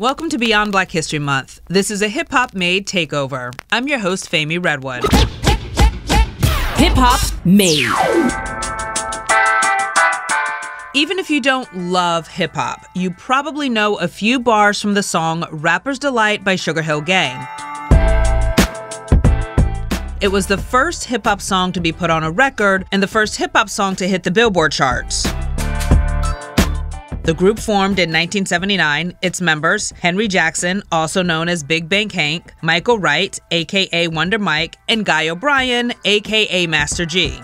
Welcome to Beyond Black History Month. This is a hip hop made takeover. I'm your host, Femi Redwood. Hip hop made. Even if you don't love hip hop, you probably know a few bars from the song Rapper's Delight by Sugarhill Gang. It was the first hip hop song to be put on a record and the first hip hop song to hit the Billboard charts. The group formed in 1979. Its members, Henry Jackson, also known as Big Bank Hank, Michael Wright, aka Wonder Mike, and Guy O'Brien, aka Master Gee.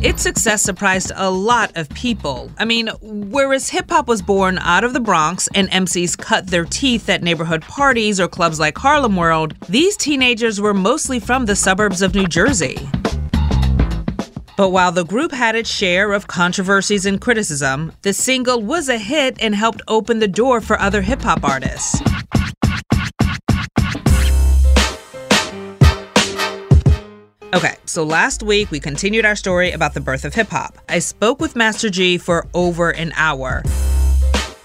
Its success surprised a lot of people. I mean, whereas hip hop was born out of the Bronx and MCs cut their teeth at neighborhood parties or clubs like Harlem World, these teenagers were mostly from the suburbs of New Jersey. But while the group had its share of controversies and criticism, the single was a hit and helped open the door for other hip hop artists. Okay, so last week we continued our story about the birth of hip hop. I spoke with Master Gee for over an hour.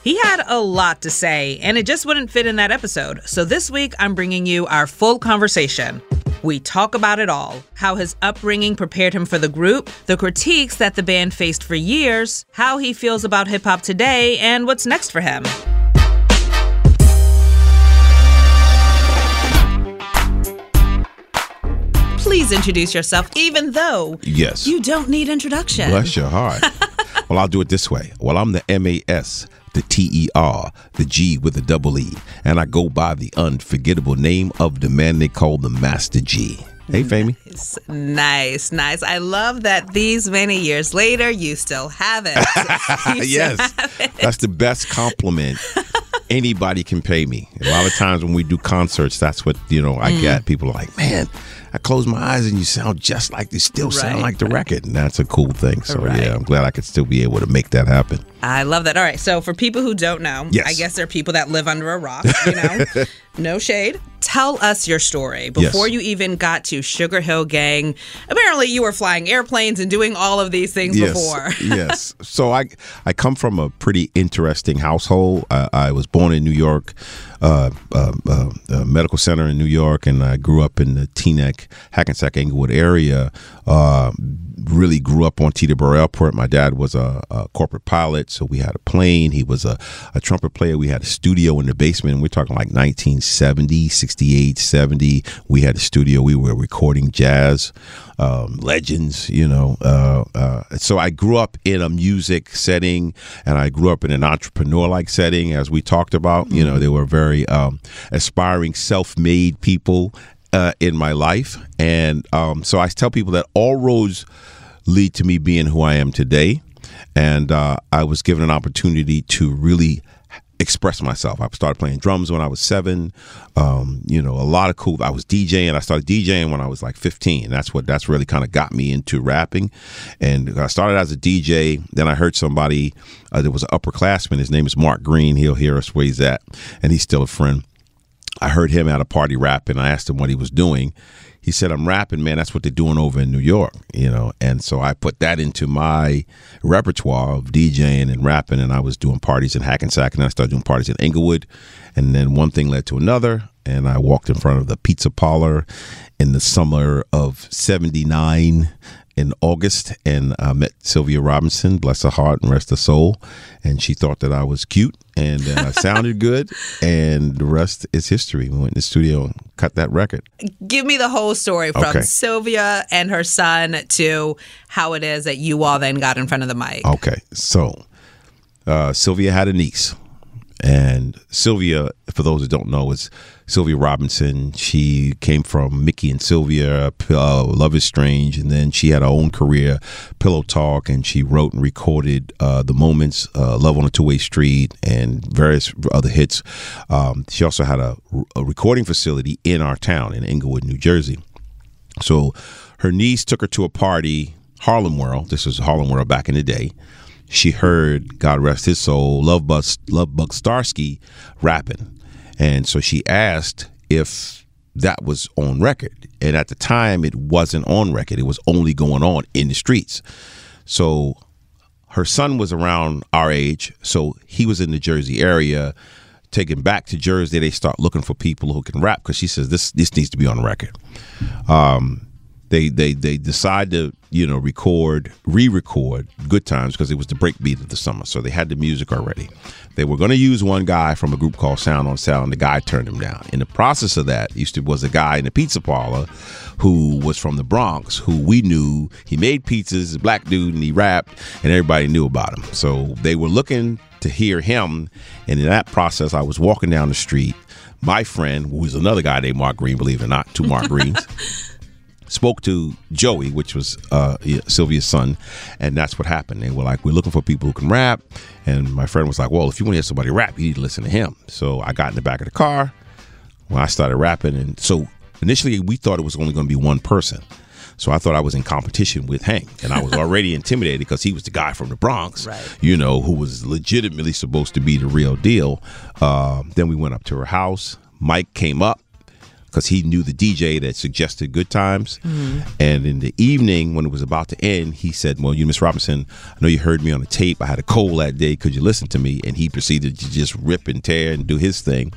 He had a lot to say, and it just wouldn't fit in that episode. So this week I'm bringing you our full conversation. We talk about it all how his upbringing prepared him for the group, the critiques that the band faced for years, how he feels about hip hop today, and what's next for him. Please introduce yourself, even though Yes. you don't need introduction. Bless your heart. well, I'll do it this way. Well, I'm the M A S, the T E R, the G with a double E, and I go by the unforgettable name of the man they call the Master Gee. Hey, mm, Femi. Nice, nice. I love that these many years later, you still have it. You still yes, have it. that's the best compliment anybody can pay me. A lot of times when we do concerts, that's what you know Mm. I get. People are like, "Man, I close my eyes and you sound just like you still sound like the record," and that's a cool thing. So Right. yeah, I'm glad I could still be able to make that happen. I love that. All right. So, for people who don't know, Yes. I guess there are people that live under a rock, you know? no shade. Tell us your story. Yes. Before you even got to Sugarhill Gang, apparently you were flying airplanes and doing all of these things before. yes. So I I come from a pretty interesting household. I, I was born in New York, uh, uh, uh, uh, medical center in New York, and I grew up in the Teaneck, Hackensack, Englewood area. Uh, really grew up on Teterboro Airport. My dad was a, a corporate pilot, so we had a plane. He was a, a trumpet player. We had a studio in the basement. And we're talking like 1970, 68, 70. We had a studio. We were recording jazz um, legends, you know. Uh, uh, so I grew up in a music setting, and I grew up in an entrepreneur-like setting, as we talked about. You know, they were very um, aspiring, self-made people uh, in my life, and um, so I tell people that all roads lead to me being who I am today. And uh, I was given an opportunity to really express myself. I started playing drums when I was seven. Um, you know, a lot of cool. I was DJing. I started DJing when I was like 15. That's what that's really kind of got me into rapping. And I started as a DJ. Then I heard somebody. Uh, there was an upperclassman. His name is Mark Green. He'll hear us where he's at, and he's still a friend. I heard him at a party rapping. And I asked him what he was doing. He said, I'm rapping, man. That's what they're doing over in New York, you know. And so I put that into my repertoire of DJing and rapping. And I was doing parties in Hackensack, and I started doing parties in Englewood. And then one thing led to another. And I walked in front of the pizza parlor in the summer of 79 in August and I met Sylvia Robinson, bless her heart and rest her soul. And she thought that I was cute and uh, I sounded good. And the rest is history. We went in the studio and cut that record. Give me the whole story from Okay. Sylvia and her son to how it is that you all then got in front of the mic. Okay, so uh, Sylvia had a niece, and Sylvia, for those who don't know, is Sylvia Robinson. She came from Mickey and Sylvia, uh, Love is Strange, and then she had her own career, Pillow Talk, and she wrote and recorded uh, The Moments, uh, Love on a Two Way Street, and various other hits. Um, she also had a, a recording facility in our town in Englewood, New Jersey. So her niece took her to a party, Harlem World. This was Harlem World back in the day. She heard, God rest his soul, Love Bug, Love Bug Starski rapping. And so she asked if that was on record. And at the time, it wasn't on record. It was only going on in the streets. So her son was around our age, so he was in the Jersey area. Taken back to Jersey, they start looking for people who can rap because she says this this needs to be on record. Um, they they they decide to you know record re-record Good Times because it was the breakbeat of the summer, so they had the music already. They were going to use one guy from a group called Sound on Sound. and The guy turned him down. In the process of that, used to was a guy in the pizza parlor who was from the Bronx, who we knew. He made pizzas, a black dude, and he rapped, and everybody knew about him. So they were looking to hear him, and in that process, I was walking down the street. My friend, who was another guy named Mark Green, believe it or not, two Mark Greens spoke to Joey, which was uh, Sylvia's son, and that's what happened. They were like, "We're looking for people who can rap," and my friend was like, "Well, if you want to hear somebody rap, you need to listen to him." So I got in the back of the car when I started rapping, and so initially we thought it was only going to be one person. So I thought I was in competition with Hank, and I was already intimidated because he was the guy from the Bronx, Right. you know, who was legitimately supposed to be the real deal. Uh, then we went up to her house. Mike came up because he knew the DJ that suggested good times. Mm-hmm. And in the evening, when it was about to end, he said, Well, you, Miss Robinson, I know you heard me on the tape. I had a cold that day. Could you listen to me? And he proceeded to just rip and tear and do his thing.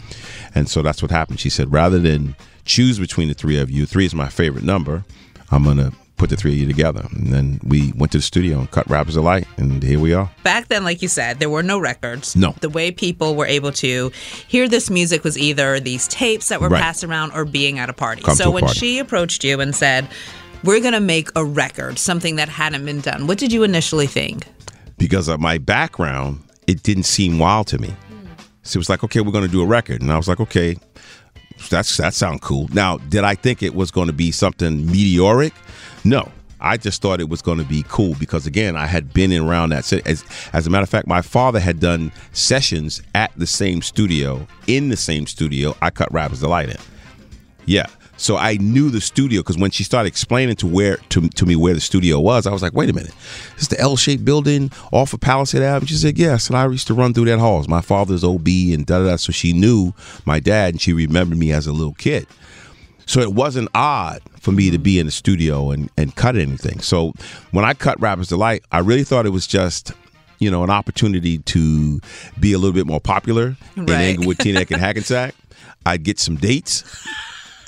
And so that's what happened. She said, Rather than choose between the three of you, three is my favorite number, I'm going to put the three of you together. And then we went to the studio and cut Rappers Delight, and here we are. Back then, like you said, there were no records. No. The way people were able to hear this music was either these tapes that were Right. passed around or being at a party. Come so a when party. she approached you and said, We're going to make a record, something that hadn't been done, what did you initially think? because of my background, it didn't seem wild to me. Hmm. So it was like, okay, we're going to do a record, and I was like, okay, that's that sound cool. Now, did I think it was going to be something meteoric? No. I just thought it was going to be cool because again, I had been around that city. As, as a matter of fact, my father had done sessions at the same studio, in the same studio. I cut Rappers Delight in. Yeah. So I knew the studio because when she started explaining to where to, to me where the studio was, I was like, wait a minute, this is the L-shaped building off of Palisade Avenue. She said, yes. And I used to run through that halls. My father's OB and da da da. So she knew my dad and she remembered me as a little kid. So it wasn't odd for me to be in the studio and, and cut anything. So when I cut Rappers Delight, I really thought it was just, you know, an opportunity to be a little bit more popular in Right. Englewood, Teaneck, and Hackensack. I'd get some dates.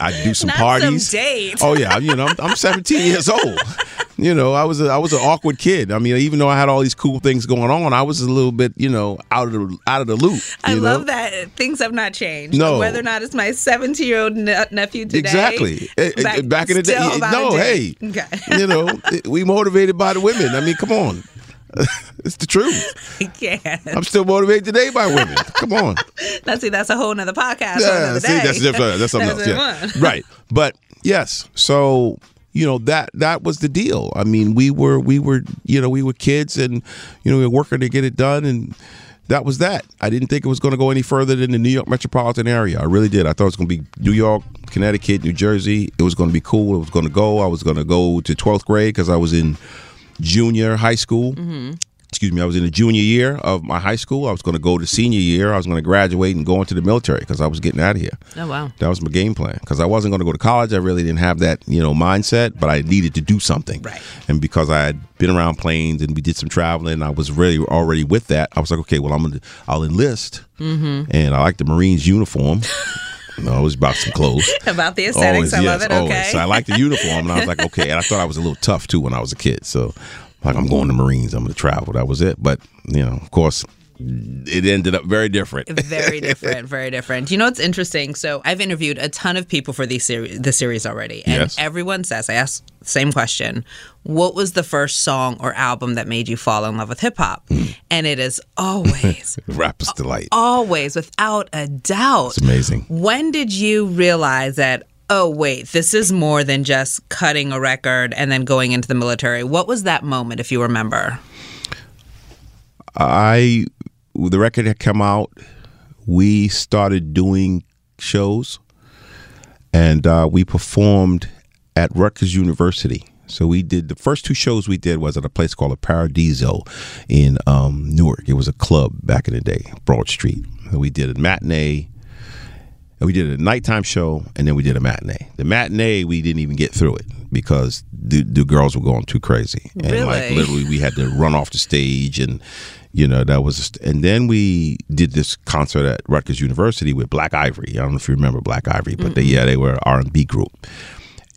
I'd do some Not some parties. dates. Oh yeah, you know, I'm, I'm 17 years old. You know, I was a, I was an awkward kid. I mean, even though I had all these cool things going on, I was a little bit, you know, out of the out of the loop. I know? love that things have not changed. No. Whether or not it's my 17 year old nephew today. Exactly. Eh, eh, Back, in the day, no, hey. Okay. you know, we motivated by the women. I mean, come on, it's the truth. I can't. I'm still motivated today by women. Come on. Let's see, that's a whole nother podcast. Yeah, see, that's different. That's something else. Yeah. right. But yes, so you know that that was the deal. I mean, we were we were you know we were kids, and you know we were working to get it done, and that was that. I didn't think it was going to go any further than the New York metropolitan area. I really did. I thought it was going to be New York, Connecticut, New Jersey. It was going to be cool. It was going to go. I was going to go to twelfth grade because I was in junior high school excuse me, I was in the junior year of my high school. I was going to go to senior year. I was going to graduate and go into the military because I was getting out of here. Oh, wow. That was my game plan because I wasn't going to go to college. I really didn't have that, you know, mindset, but I needed to do something. Right. And because I had been around planes and we did some traveling, I was really already with that. I was like, okay, well, I'm going to, I'll enlist. Mm-hmm. And I like the Marines uniform. No, it was about some clothes. About the aesthetics, I love it. Okay. So I liked the uniform, and I was like, okay. And I thought I was a little tough too when I was a kid. So, like, I'm going to Marines. I'm going to travel. That was it. But you know, of course, it ended up very different. very different, very different. You know what's interesting? So I've interviewed a ton of people for these series, the series already, and Yes. everyone says I asked the same question: What was the first song or album that made you fall in love with hip hop? Hmm. And it is always, Rapper's delight. always, without a doubt, It's amazing. When did you realize that? Oh wait, this is more than just cutting a record and then going into the military. What was that moment, if you remember? I the record had come out. We started doing shows, and uh, we performed at Rutgers University. So we did the first two shows we did was at a place called a Paradiso in um, Newark. It was a club back in the day, Broad Street. And we did a matinee. And we did a nighttime show, and then we did a matinee. The matinee, we didn't even get through it because the, the girls were going too crazy, and like literally, we had to run off the stage, and you know that was. And then we did this concert at Rutgers University with Black Ivory. I don't know if you remember Black Ivory, but they, yeah, they were R and B group,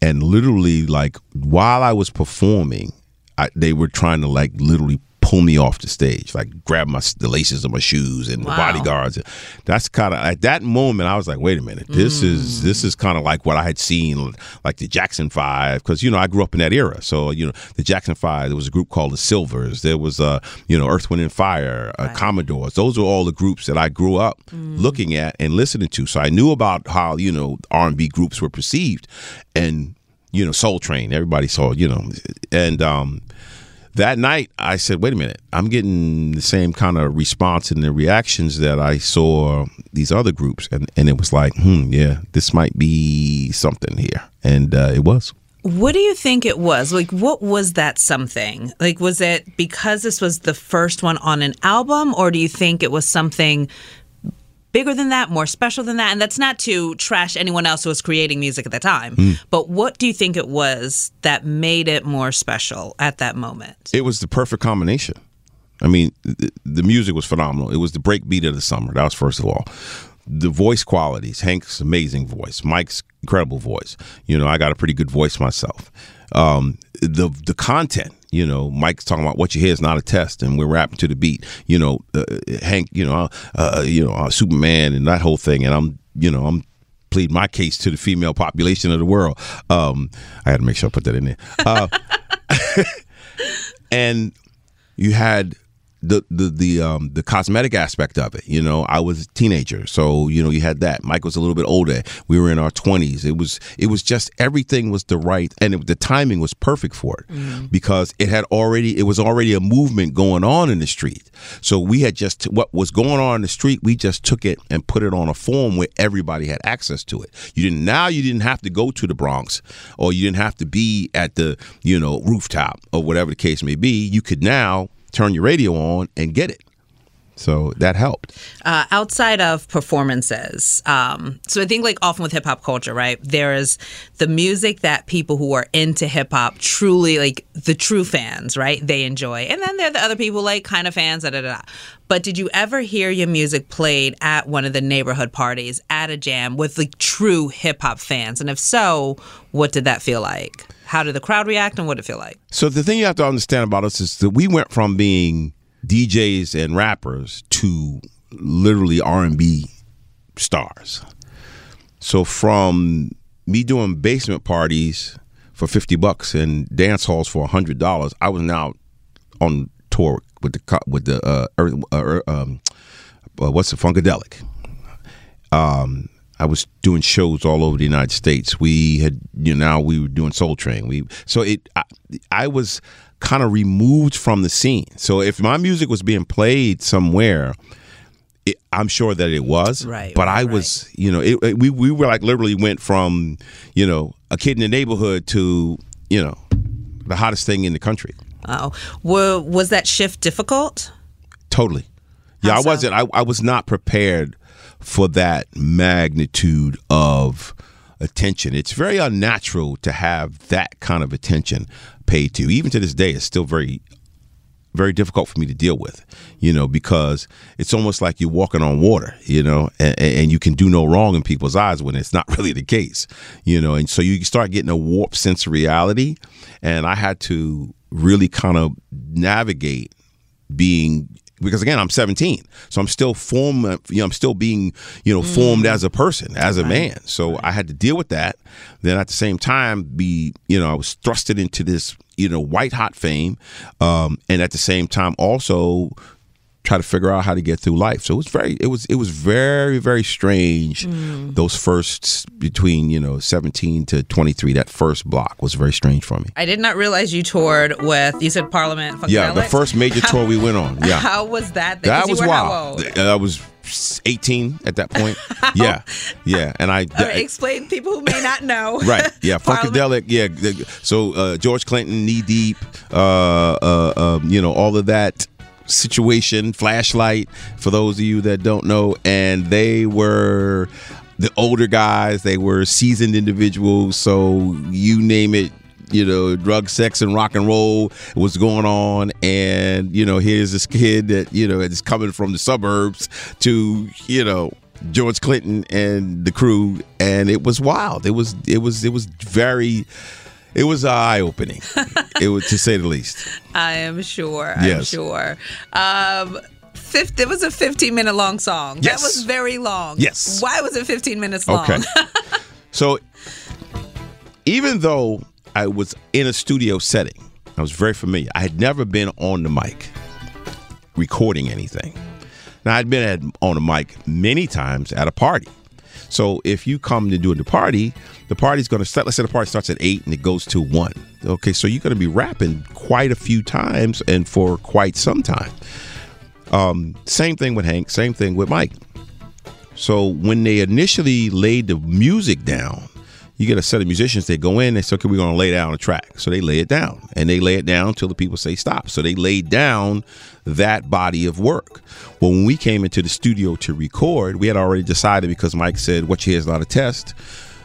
and literally, like while I was performing, I, they were trying to like literally pull me off the stage, like grab my the laces of my shoes and the bodyguards. That's kind of at that moment I was like, wait a minute, this is this is kind of like what I had seen, like the Jackson Five, because you know I grew up in that era. So you know the Jackson Five, there was a group called the Sylvers. There was uh you know Earth, Wind and Fire, uh, Commodores. Those were all the groups that I grew up looking at and listening to. So I knew about how you know R and B groups were perceived, and you know Soul Train. Everybody saw you know, and um that night I said, wait a minute, I'm getting the same kind of response and the reactions that I saw these other groups. And, and it was like, hmm, yeah, this might be something here. And uh, it was. What do you think it was? Like, what was that something? Like, was it because this was the first one on an album, or do you think it was something bigger than that, more special than that? And that's not to trash anyone else who was creating music at the time, but what do you think it was that made it more special at that moment? It was the perfect combination. I mean, the, the music was phenomenal. It was the breakbeat of the summer. That was first of all. The voice qualities, Hank's amazing voice, Mike's incredible voice. You know, I got a pretty good voice myself. Um, the the content, you know, Mike's talking about what you hear is not a test, and we're rapping to the beat. You know, uh, Hank, you know, uh, you know, uh, Superman, and that whole thing. And I'm, you know, I'm plead my case to the female population of the world. Um, I had to make sure I put that in there. Uh, and you had the the the um the cosmetic aspect of it. You know, I was a teenager, so you know you had that. Mike was a little bit older. We were in our twenties. It was it was just everything was the right, and it, the timing was perfect for it because it had already it was already a movement going on in the street. So we had just what was going on in the street. We just took it and put it on a form where everybody had access to it. You didn't now. You didn't have to go to the Bronx, or you didn't have to be at the you know rooftop or whatever the case may be. You could now turn your radio on and get it. So that helped. uh, outside of performances, um, so I think like often with hip hop culture, right? There is the music that people who are into hip hop truly like the true fans, right? They enjoy, and then there are the other people like kind of fans, da da da. But did you ever hear your music played at one of the neighborhood parties, at a jam with like true hip hop fans? And if so, what did that feel like? How did the crowd react, and what did it feel like? So the thing you have to understand about us is that we went from being DJs and rappers to literally R&B stars. So from me doing basement parties for 50 bucks and dance halls for $100, I was now on tour with the with the uh, uh, um, uh, what's the Funkadelic. Um, I was doing shows all over the United States. We had, you know, now we were doing Soul Train. We so it, I, I was kind of removed from the scene. So if my music was being played somewhere, it, I'm sure that it was. Right, But right, I was, you know, it, it- we we were like literally went from, you know, a kid in the neighborhood to, you know, the hottest thing in the country. Oh, Wa- was that shift difficult? Totally. Yeah, How I so? wasn't. I, I was not prepared for that magnitude of attention. It's very unnatural to have that kind of attention paid to. Even to this day, it's still very very difficult for me to deal with, you know, because it's almost like you're walking on water, you know, and, and you can do no wrong in people's eyes when it's not really the case, you know, and so you start getting a warped sense of reality, and I had to really kind of navigate being because again I'm 17 so I'm still form you know I'm still being you know formed as a person as a man. So I had to deal with that. Then at the same time be you know I was thrusted into this you know white hot fame um, and at the same time also try to figure out how to get through life so it was very it was it was very very strange those first between you know 17 to 23 that first block was very strange for me I did not realize you toured with, you said Parliament. yeah the first major tour we went on yeah How was that? that was wild. old? I was 18 at that point. yeah, yeah, and I. Right, explain people who may not know. Right, yeah, funkadelic, yeah. So uh, George Clinton, knee deep, uh, uh, um, you know, all of that situation, flashlight. For those of you that don't know, and they were the older guys. They were seasoned individuals. So you name it, you know, drug, sex, and rock and roll was going on. And, you know, here's this kid that, you know, is coming from the suburbs to, you know, George Clinton and the crew. And it was wild. It was, it was, it was very, it was eye opening. it was, to say the least. I am sure. I'm Yes. sure. Um, fifth, it was a 15 minute long song. Yes. That was very long. Yes. Why was it 15 minutes long? Okay. so even though I was in a studio setting, I was very familiar. I had never been on the mic recording anything. Now I'd been at, on the mic many times at a party. So if you come to do the party, the party's going to start. Let's say the party starts at eight and it goes to one. Okay, so you're going to be rapping quite a few times and for quite some time. Um, same thing with Hank. Same thing with Mike. So when they initially laid the music down, you get a set of musicians. They go in. They say, "Okay, we're going to lay down a track." So they lay it down, and they lay it down until the people say stop. So they laid down that body of work. Well, when we came into the studio to record, we had already decided because Mike said, "What you hear is not a test."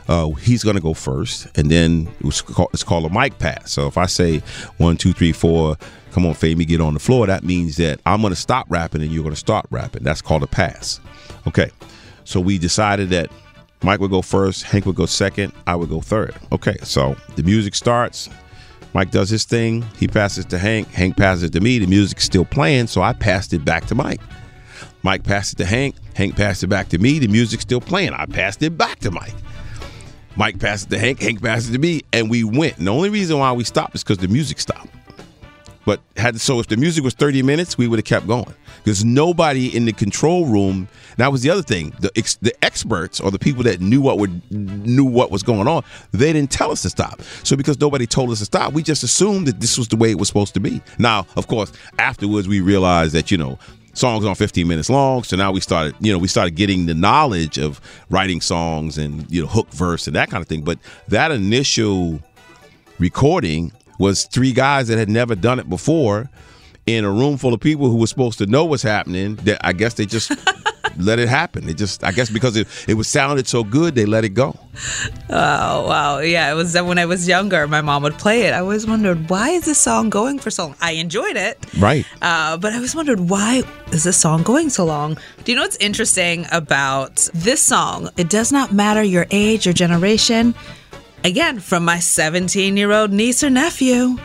Uh, he's going to go first, and then it was called, it's called a mic pass. So if I say one, two, three, four, come on, Fame, get on the floor, that means that I'm going to stop rapping and you're going to start rapping. That's called a pass. Okay, so we decided that Mike would go first, Hank would go second, I would go third. Okay, so the music starts. Mike does his thing. He passes to Hank. Hank passes it to me. The music's still playing, so I passed it back to Mike. Mike passed it to Hank. Hank passed it back to me. The music's still playing. I passed it back to Mike. Mike passed it to Hank. Hank passed it to me, and we went. And the only reason why we stopped is because the music stopped. But had so if the music was 30 minutes, we would have kept going because nobody in the control room. That was the other thing. The ex, the experts or the people that knew what would knew what was going on, they didn't tell us to stop. So because nobody told us to stop, we just assumed that this was the way it was supposed to be. Now, of course, afterwards we realized that you know songs on 15 minutes long. So now we started, you know, we started getting the knowledge of writing songs and you know hook verse and that kind of thing. But that initial recording was three guys that had never done it before in a room full of people who were supposed to know what's happening that I guess they just let it happen. It just I guess because it, it was sounded so good they let it go. Oh wow, yeah. It was when I was younger. My mom would play it. I always wondered why is this song going for so long. I enjoyed it, Right. uh, but I always wondered why is this song going so long. Do you know what's interesting about this song? It does not matter your age or generation. Again, from my 17 year old niece or nephew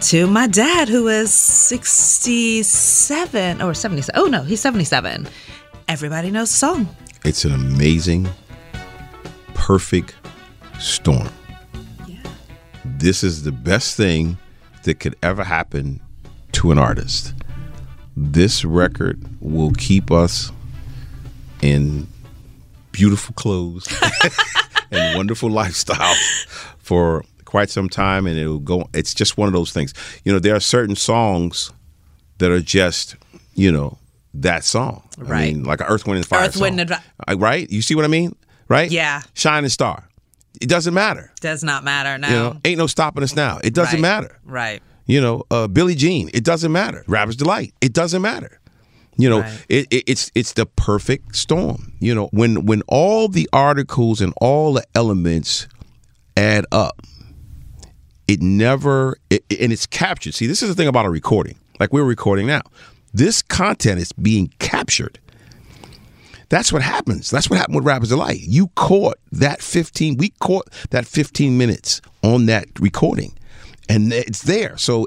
to my dad who is 67 or 77. Oh no, he's 77. Everybody knows the song. It's an amazing perfect storm. This is the best thing that could ever happen to an artist. This record will keep us in beautiful clothes and wonderful lifestyle for quite some time and it'll go it's just one of those things. You know, there are certain songs that are just, you know, that song. I Right. mean, like an Earth, Wind, and Fire Earth, Wind, song. and Uh, right? You see what I mean? Right? Yeah. Shining Star. It doesn't matter. Does not matter now. You know, ain't no stopping us now. It doesn't Right. matter. Right. You know, uh, Billie Jean. It doesn't matter. Rapper's Delight. It doesn't matter. You know, Right. it, it, it's it's the perfect storm. You know, when when all the articles and all the elements add up, it never it, and it's captured. See, this is the thing about a recording. like we're recording now. This content is being captured. That's what happens. That's what happened with Rappers Delight. You caught that 15, we caught that 15 minutes on that recording. And it's there. So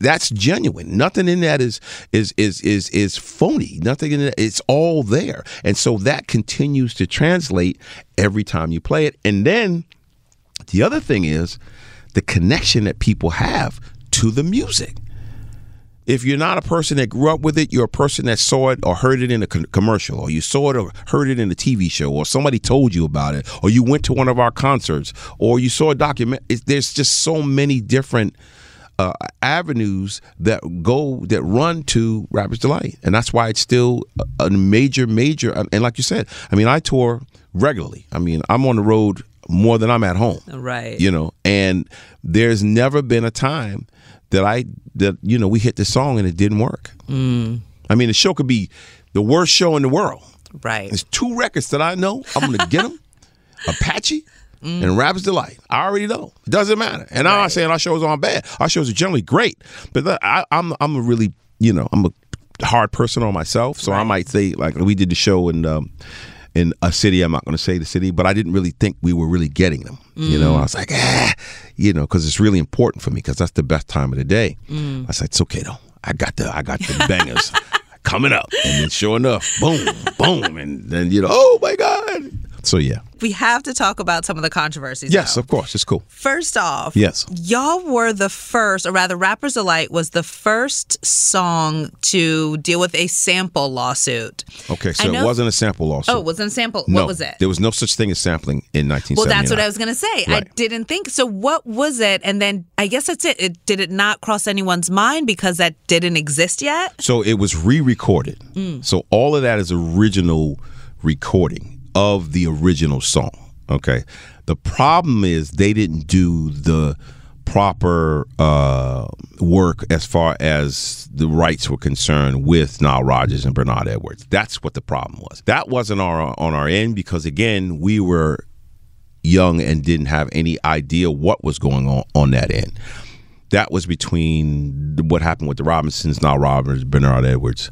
that's genuine. Nothing in that is is is is is phony. Nothing in it. It's all there. And so that continues to translate every time you play it. And then the other thing is the connection that people have to the music. If you're not a person that grew up with it, you're a person that saw it or heard it in a co- commercial, or you saw it or heard it in a TV show, or somebody told you about it, or you went to one of our concerts, or you saw a document. It's, there's just so many different uh, avenues that go that run to Rappers Delight, and that's why it's still a, major, major. And like you said, I mean, I tour regularly. I mean, I'm on the road more than I'm at home. Right. You know, and there's never been a time that I that you know we hit the song and it didn't work. Mm. I mean, the show could be the worst show in the world. Right. There's two records that I know I'm gonna get them: Apache and Rappers Delight. I already know. It doesn't matter. And I'm not saying our shows aren't bad. Our shows are generally great, but I, I'm I'm a really you know I'm a hard person on myself, so I might say like we did the show in. Um, in a city, I'm not going to say the city, but I didn't really think we were really getting them. You know, I was like, ah, you know, because it's really important for me because that's the best time of the day. I said, it's okay though. I got the I got the bangers coming up, and then sure enough, boom, boom, and then you know, oh my god. So yeah, We have to talk about some of the controversies. yes, though. of course, it's cool. First off, Yes. y'all were the first, or rather, Rappers Delight was the first song to deal with a sample lawsuit. Okay, so it wasn't a sample lawsuit. Oh, it wasn't a sample. no, What was it? There was no such thing as sampling in 1979. Well, that's what I was going to say. I didn't think so. What was it? And then I guess that's it. it. Did it not cross anyone's mind because that didn't exist yet? So it was re-recorded. Mm. So all of that is original recording of the original song. Okay. The problem is they didn't do the proper uh, work as far as the rights were concerned with Nile Rodgers and Bernard Edwards. That's what the problem was. That wasn't our, on our end because again we were young and didn't have any idea what was going on on that end. That was between what happened with the Robinsons, Nile Rodgers, Bernard Edwards,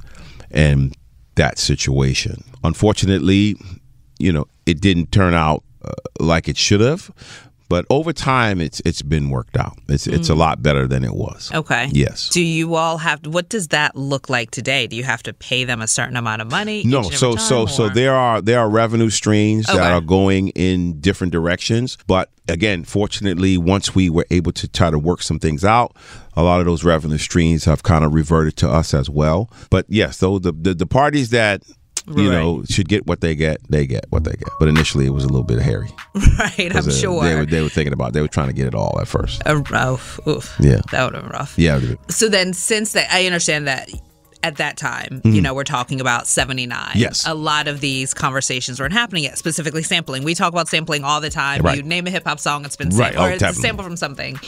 and that situation. Unfortunately, you know, it didn't turn out uh, like it should have. But over time, it's it's been worked out. It's it's a lot better than it was. Okay. Yes. Do you all have? What does that look like today? Do you have to pay them a certain amount of money? No, so so time, so there are there are revenue streams Okay. that are going in different directions. But again, fortunately, once we were able to try to work some things out, a lot of those revenue streams have kind of reverted to us as well. But yes, though the the, the parties that you know should get what they get, they get what they get. But initially, it was a little bit hairy. right? I'm Uh, sure. they were they were thinking about it. they were trying to get it all at first. Uh, oof, oof. Yeah. That would have been rough. Yeah, So then, since that, I understand that at that time, you know, we're talking about 79. Mm-hmm. Yes. A lot of these conversations weren't happening yet, specifically sampling. We talk about sampling all the time. Right. You name a hip hop song, it's been Right. sampled, Oh, or it's a definitely. sample from something.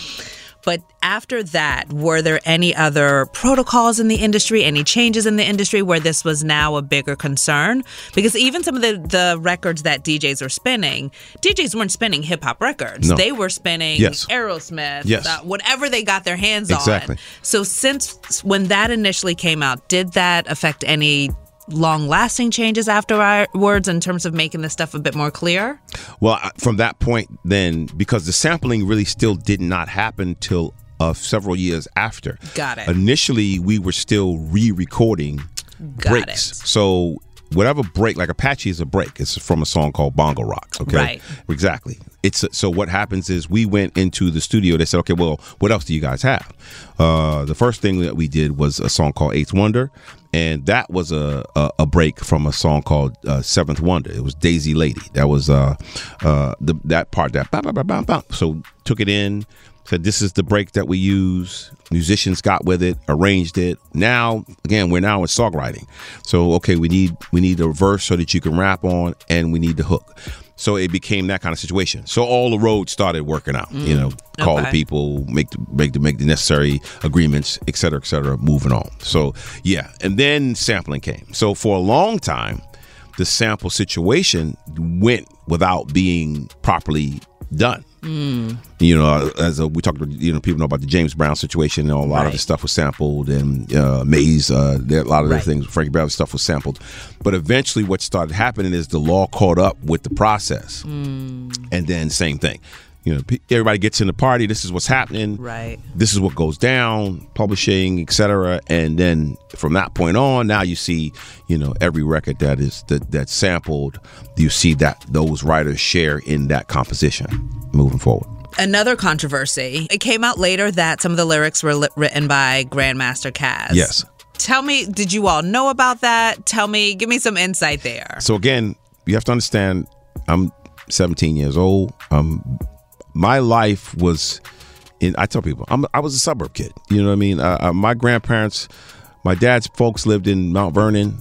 But after that, were there any other protocols in the industry, any changes in the industry where this was now a bigger concern? Because even some of the, the records that DJs were spinning, DJs weren't spinning hip hop records. No. They were spinning Yes. Aerosmith, Yes. uh, whatever they got their hands Exactly. on. So since when that initially came out, did that affect any long lasting changes afterwards in terms of making this stuff a bit more clear? Well, from that point, then because the sampling really still did not happen till uh, several years after. Got it. Initially, we were still re-recording Got breaks. it. So whatever break, like Apache is a break. It's from a song called Bongo Rock. Okay, Right. Exactly. It's so what happens is we went into the studio. They said, okay, well, what else do you guys have? Uh, the first thing that we did was a song called Eighth Wonder. And that was a, a, a break from a song called uh, Seventh Wonder. It was Daisy Lady. That was uh, uh, the that part that bam, bam, bam. so took it in, said this is the break that we use. Musicians got with it, arranged it. Now again, we're now in songwriting. So okay, we need we need a verse so that you can rap on, and we need the hook. So it became that kind of situation. So all the roads started working out. You know, mm, call the people, make the make the make the necessary agreements, et cetera, et cetera. Moving on. So yeah, and then sampling came. So for a long time, the sample situation went without being properly done. You know, as a, we talked about, you know, people know about the James Brown situation. You know, a lot of Right. the stuff was sampled, and uh, Maze, uh, there, a lot of Right. the things, Frankie Beverly stuff was sampled. But eventually, what started happening is the law caught up with the process, Mm. and then same thing. You know, everybody gets in the party. This is what's happening. Right. This is what goes down. Publishing, etc. And then from that point on, now you see, you know, every record that is that that's sampled, you see that those writers share in that composition moving forward. Another controversy. It came out later that some of the lyrics were li- written by Grandmaster Caz. Yes. Tell me, did you all know about that? Tell me, give me some insight there. So again, you have to understand. I'm 17 years old. Um, my life was in. I tell people, I'm, I was a suburb kid. You know what I mean? Uh, uh, my grandparents, my dad's folks lived in Mount Vernon.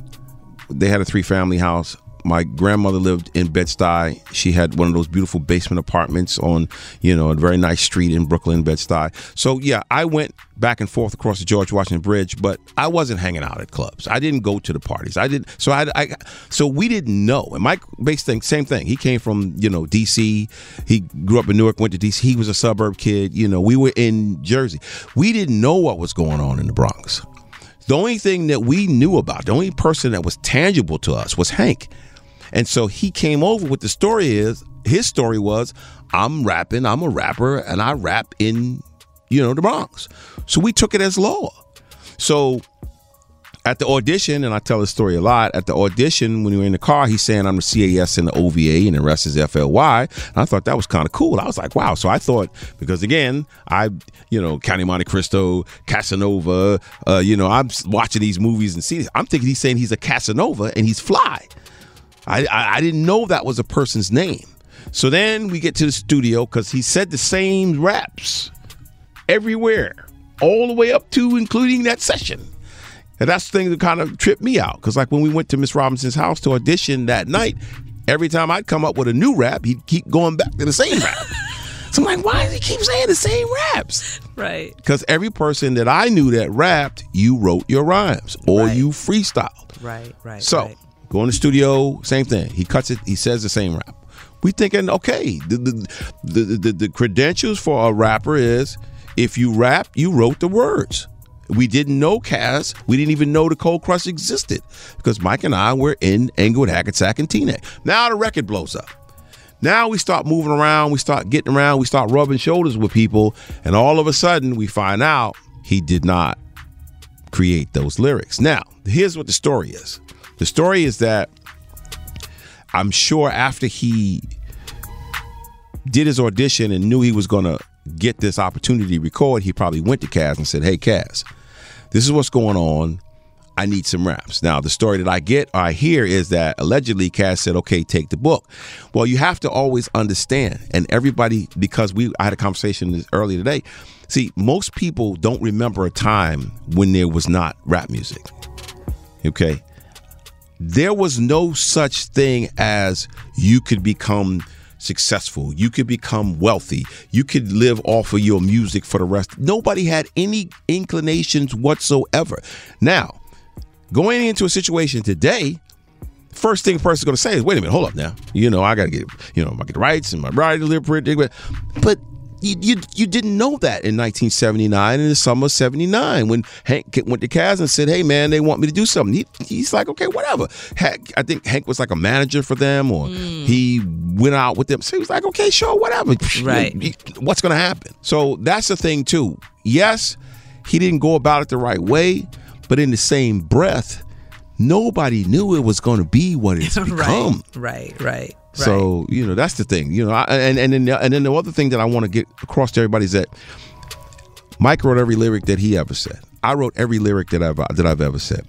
They had a three family house. My grandmother lived in Bed Stuy. She had one of those beautiful basement apartments on, you know, a very nice street in Brooklyn, Bed Stuy. So yeah, I went back and forth across the George Washington Bridge, but I wasn't hanging out at clubs. I didn't go to the parties. I didn't. So I, I so we didn't know. And Mike Bass thing, same thing. He came from you know D.C. He grew up in Newark, went to D.C. He was a suburb kid. You know, we were in Jersey. We didn't know what was going on in the Bronx. The only thing that we knew about, the only person that was tangible to us was Hank. And so he came over with the story is his story was I'm rapping, I'm a rapper, and I rap in, you know, the Bronx. So we took it as law. So at the audition, and I tell this story a lot, at the audition, when we were in the car, he's saying I'm the CAS and the OVA and the rest is FLY. And I thought that was kind of cool. I was like, wow. So I thought, because again, I, you know, County Monte Cristo, Casanova, uh, you know, I'm watching these movies and see, I'm thinking he's saying he's a Casanova and he's fly. I, I, I didn't know that was a person's name. So then we get to the studio because he said the same raps everywhere, all the way up to including that session. And that's the thing that kind of tripped me out. Because, like, when we went to Miss Robinson's house to audition that night, every time I'd come up with a new rap, he'd keep going back to the same rap. so I'm like, why does he keep saying the same raps? Right. Because every person that I knew that rapped, you wrote your rhymes or Right. you freestyled. Right, right. So right. Go in the studio, same thing. He cuts it. He says the same rap. We thinking, okay, the the, the the the credentials for a rapper is if you rap, you wrote the words. We didn't know Caz. We didn't even know the Cold Crush existed because Mike and I were in Englewood, Hackensack, and Teaneck. Now the record blows up. Now we start moving around, we start getting around, we start rubbing shoulders with people, and all of a sudden we find out he did not create those lyrics. Now, here's what the story is. The story is that I'm sure after he did his audition and knew he was going to get this opportunity to record, he probably went to Caz and said, Hey, Caz, this is what's going on. I need some raps. Now, the story that I get, I hear is that allegedly Caz said, okay, take the book. Well, you have to always understand, and everybody, because we, I had a conversation earlier today. See, most people don't remember a time when there was not rap music. Okay. There was no such thing as you could become successful. You could become wealthy. You could live off of your music for the rest. Nobody had any inclinations whatsoever. Now, going into a situation today, first thing a person's going to say is, "Wait a minute, hold up now. You know, I got to get, you know, I get rights and my bride to live pretty." But you, you you didn't know that in 1979 in the summer of 79 when Hank went to Caz and said, "Hey man, they want me to do something." He, he's like, "Okay, whatever." Hank, I think Hank was like a manager for them, or hmm. he went out with them. So he was like, "Okay, sure, whatever." Right. What's going to happen? So that's the thing too. Yes, he didn't go about it the right way, but in the same breath, nobody knew it was going to be what it's become. right, right, right. So you know that's the thing. You know, I, and and then and then the other thing that I want to get across to everybody is that Mike wrote every lyric that he ever said. I wrote every lyric that I've that I've ever said.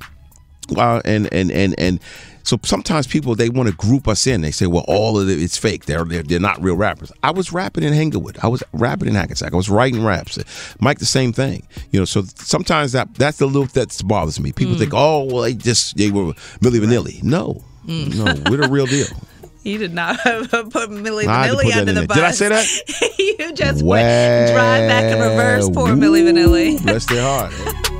Uh, and and and and so sometimes people they want to group us in. They say, "Well, all of it it's fake. They're, they're they're not real rappers." I was rapping in Englewood. I was rapping in Hackensack. I was writing raps. Mike, the same thing. You know, so sometimes that that's the little that bothers me. People think, "Oh, well, they just they were Milli Vanilli." No, no, we're the real deal. You did not put Millie had Vanilli under the bus. Did I say that? you just went drive back in reverse. Poor Well, Milli Vanilli. Bless their heart. Eh?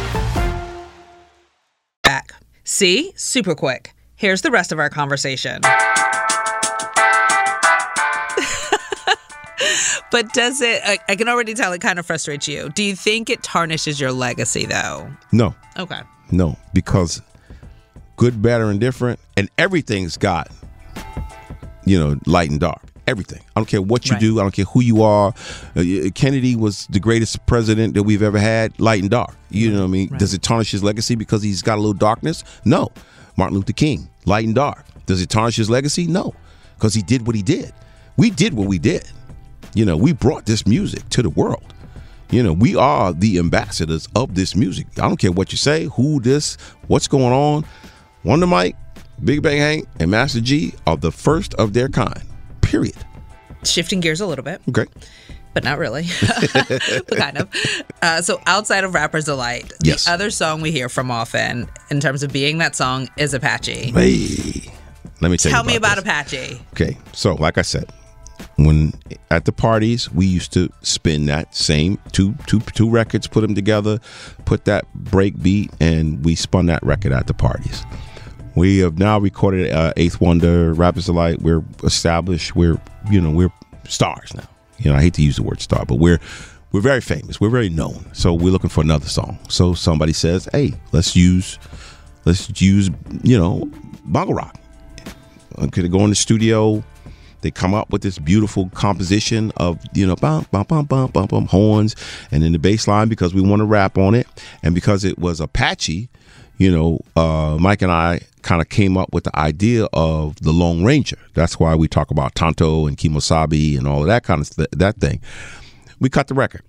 Back. See? Super quick. Here's the rest of our conversation. but does it, I, I can already tell it kind of frustrates you. Do you think it tarnishes your legacy though? No, Okay. no, because good, better, and different, and everything's got, you know, light and dark. Everything. I don't care what you Right. do. I don't care who you are. Uh, Kennedy was the greatest president that we've ever had, light and dark. You know what I mean? Does it tarnish his legacy because he's got a little darkness? No. Martin Luther King, light and dark. Does it tarnish his legacy? No, because he did what he did. We did what we did. You know, we brought this music to the world. You know, we are the ambassadors of this music. I don't care what you say, who this, what's going on. Wonder Mike, Big Bang Hank, and Master Gee are the first of their kind. Period. Shifting gears a little bit, Okay. but not really. but kind of. Uh, so outside of Rapper's Delight, the other song we hear from often in terms of being that song is Apache. Hey, let me tell, Tell you me about this. Apache. Okay, so like I said, when at the parties we used to spin that same two two two records, put them together, put that break beat, and we spun that record at the parties. We have now recorded uh, Eighth Wonder, Rappers Delight. We're established. We're you know we're stars now. You know I hate to use the word star, but we're we're very famous. We're very known. So we're looking for another song. So somebody says, "Hey, let's use let's use you know bongo rock." Okay, they go in the studio. They come up with this beautiful composition of you know bum bum bum bum bum bum horns, and then the bass line because we want to rap on it, and because it was Apache, you know, uh, Mike and I kind of came up with the idea of the Lone Ranger. That's why we talk about Tonto and Kemosabe and all of that kind of th- that thing. We cut the record.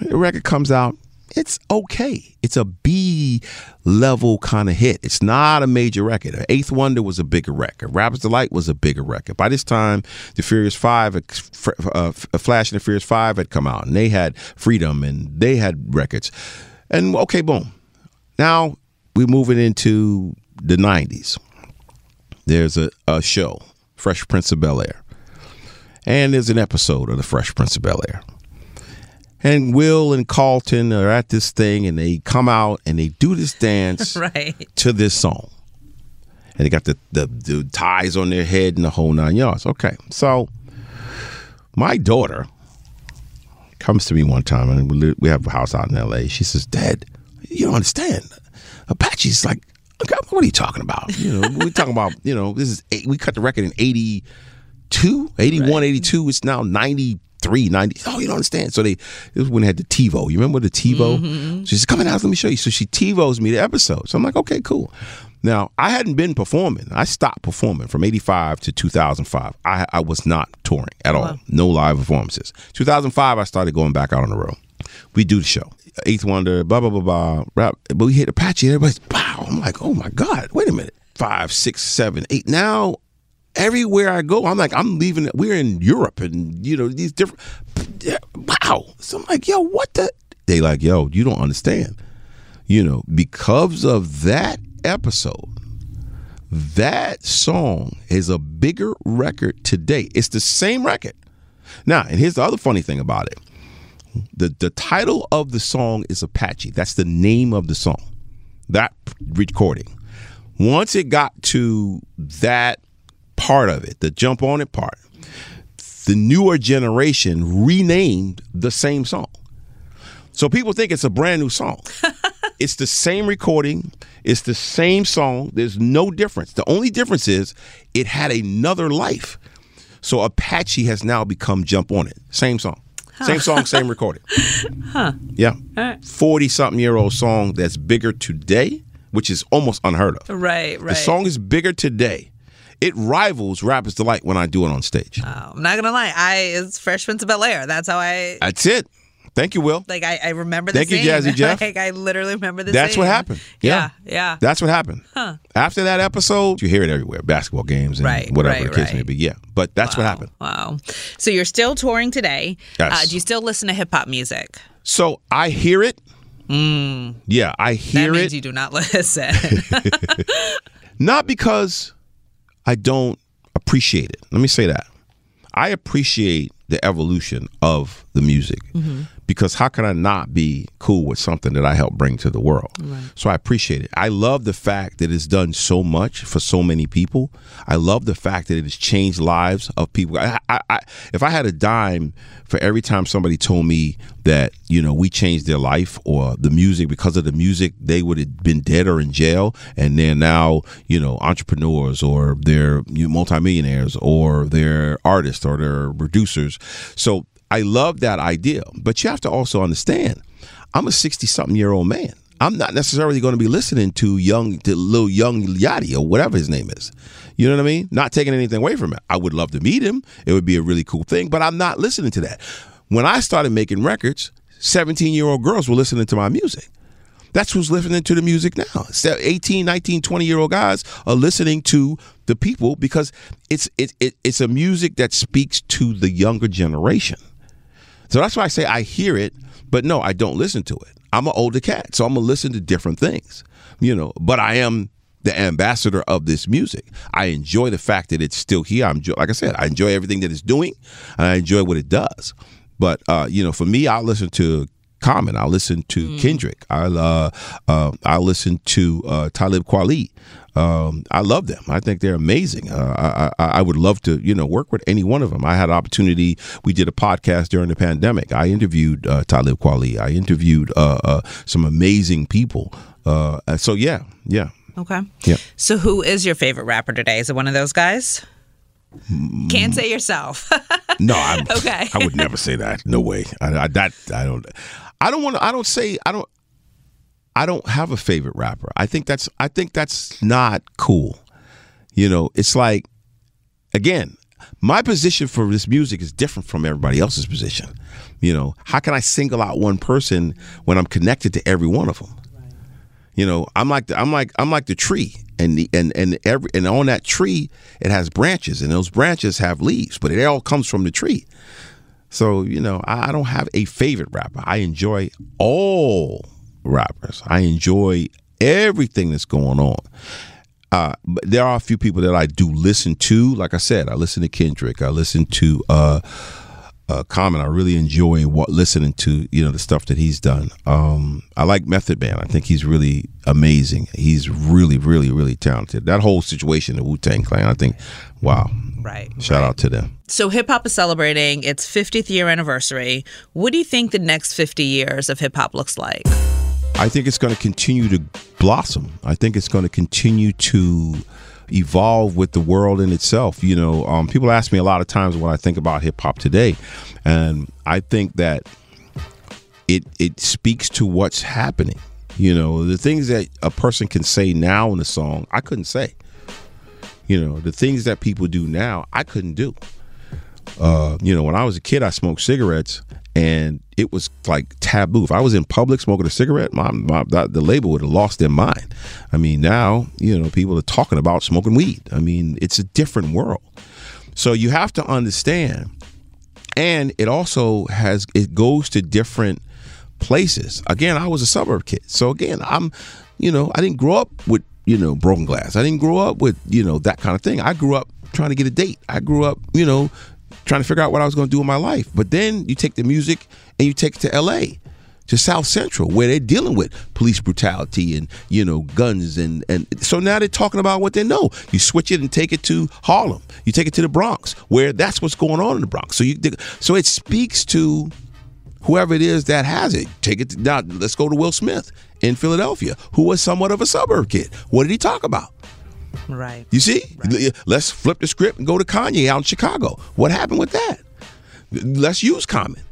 The record comes out. It's okay. It's a B level kind of hit. It's not a major record. Eighth Wonder was a bigger record. Rappers Delight was a bigger record. By this time, the Furious Five, had- uh, Flash and the Furious Five had come out, and they had Freedom, and they had records. And okay, boom. Now we're moving into the '90s. There's a, a show, Fresh Prince of Bel Air, and there's an episode of the Fresh Prince of Bel Air and Will and Carlton are at this thing and they come out and they do this dance Right. to this song. And they got the, the, the ties on their head and the whole nine yards. Okay. So my daughter comes to me one time and we, we have a house out in LA. She says, Dad, you don't understand. Apache's like, what are you talking about? You know, we're talking about, you know, this is, eight, we cut the record in 82, 81, 82. It's now 93, 90. Oh, you don't understand. So they, this was when they had the TiVo. You remember the TiVo? Mm-hmm. She says, come in house, let me show you. So she TiVos me the episode. So I'm like, okay, cool. Now, I hadn't been performing. I stopped performing from 85 to 2005. I, I was not touring at all. No live performances. 2005, I started going back out on the road. We do the show. Eighth Wonder, blah, blah, blah, blah. Rap. But we hit Apache. Everybody's, wow. I'm like, oh my God, wait a minute. Five, six, seven, eight. Now, everywhere I go, I'm like, I'm leaving. We're in Europe and, you know, these different. Wow. So I'm like, yo, what the? They like, yo, you don't understand. You know, because of that episode, that song is a bigger record today. It's the same record. Now, and here's the other funny thing about it. The the title of the song is Apache. That's the name of the song. That recording. Once it got to that part of it, the jump on it part, the newer generation renamed the same song. So people think it's a brand new song. it's the same recording, it's the same song. There's no difference. The only difference is it had another life. So Apache has now become Jump On It. Same song. Same song, same recording. Huh. Yeah. 40 something year old song that's bigger today, which is almost unheard of. Right, right. The song is bigger today. It rivals Rapper's Delight when I do it on stage. Oh, I'm not gonna lie. I it's Fresh Prince of Bel Air. That's how I That's it. Thank you, Will. like. I, I remember the Thank you, scene. Jazzy Jeff. like I literally remember the. That's scene. what happened. Yeah, yeah. That's what happened. Huh. After that episode, you hear it everywhere, basketball games and Right, whatever right, the case may right. be. Yeah, but that's what happened. Wow. So you're still touring today. Yes. Uh, do you still listen to hip hop music? So I hear it. Yeah, I hear it. That means it. you do not listen. Not because I don't appreciate it. Let me say that. I appreciate the evolution of the music because how can I not be cool with something that I help bring to the world? So I appreciate it. I love the fact that it's done so much for so many people. I love the fact that it has changed lives of people. I, I, I, if I had a dime for every time somebody told me that you know we changed their life or the music because of the music they would have been dead or in jail and they're now you know entrepreneurs or they're you know, multimillionaires or they're artists or they're producers so i love that idea but you have to also understand i'm a 60 something year old man i'm not necessarily going to be listening to young to little young yachty or whatever his name is you know what i mean not taking anything away from it i would love to meet him it would be a really cool thing but i'm not listening to that when I started making records, 17 year old girls were listening to my music. That's who's listening to the music now. So 18, 19, 20 year old guys are listening to the people because it's it, it, it's a music that speaks to the younger generation. So that's why I say I hear it, but no, I don't listen to it. I'm an older cat, so I'm gonna listen to different things, you know. But I am the ambassador of this music. I enjoy the fact that it's still here. I'm like I said, I enjoy everything that it's doing, and I enjoy what it does. But uh, you know, for me, I listen to Common. I listen to Kendrick. I uh, uh, I listen to uh, Talib Kweli. Um, I love them. I think they're amazing. Uh, I, I, I would love to, you know, work with any one of them. I had an opportunity. We did a podcast during the pandemic. I interviewed uh, Talib Kweli. I interviewed uh, uh, some amazing people. Uh, so yeah, yeah, okay. yeah. So who is your favorite rapper today? Is it one of those guys? Can't say yourself. No, I'm, Okay. I would never say that. No way. I, I that I don't. I don't want to. I don't say. I don't. I don't have a favorite rapper. I think that's. I think that's not cool. You know, it's like, again, my position for this music is different from everybody else's position. You know, how can I single out one person when I'm connected to every one of them? You know, I'm like the, I'm like I'm like the tree, and the and and every and on that tree it has branches, and those branches have leaves, but it all comes from the tree. So you know, I, I don't have a favorite rapper. I enjoy all rappers. I enjoy everything that's going on. Uh, but there are a few people that I do listen to. Like I said, I listen to Kendrick. I listen to uh, uh, Common. I really enjoy what listening to you know the stuff that he's done. Um, I like Method Man. I think he's really amazing. He's really, really, really talented. That whole situation, the Wu Tang Clan. I think, wow. right. Shout out to them. So hip hop is celebrating its 50th year anniversary. What do you think the next 50 years of hip hop looks like? I think it's going to continue to blossom. I think it's going to continue to evolve with the world in itself. You know, um, people ask me a lot of times when I think about hip hop today, and I think that it it speaks to what's happening. You know, the things that a person can say now in a song, I couldn't say. You know, the things that people do now, I couldn't do. Uh, you know, when I was a kid, I smoked cigarettes, and it was like taboo. If I was in public smoking a cigarette, my, my the label would have lost their mind. I mean, now you know people are talking about smoking weed. I mean, it's a different world. So you have to understand, and it also has it goes to different places. Again, I was a suburb kid, so again, I'm, you know, I didn't grow up with you know broken glass. I didn't grow up with you know that kind of thing. I grew up trying to get a date. I grew up, you know, trying to figure out what I was going to do in my life. But then you take the music and you take it to L.A. to South Central where they're dealing with police brutality and you know guns and and so now they're talking about what they know. You switch it and take it to Harlem. You take it to the Bronx where that's what's going on in the Bronx. So you so it speaks to whoever it is that has it. Take it to, now. Let's go to Will Smith in Philadelphia, who was somewhat of a suburb kid. What did he talk about? Right. You see, let's flip the script and go to Kanye out in Chicago. What happened with that? Let's use Common.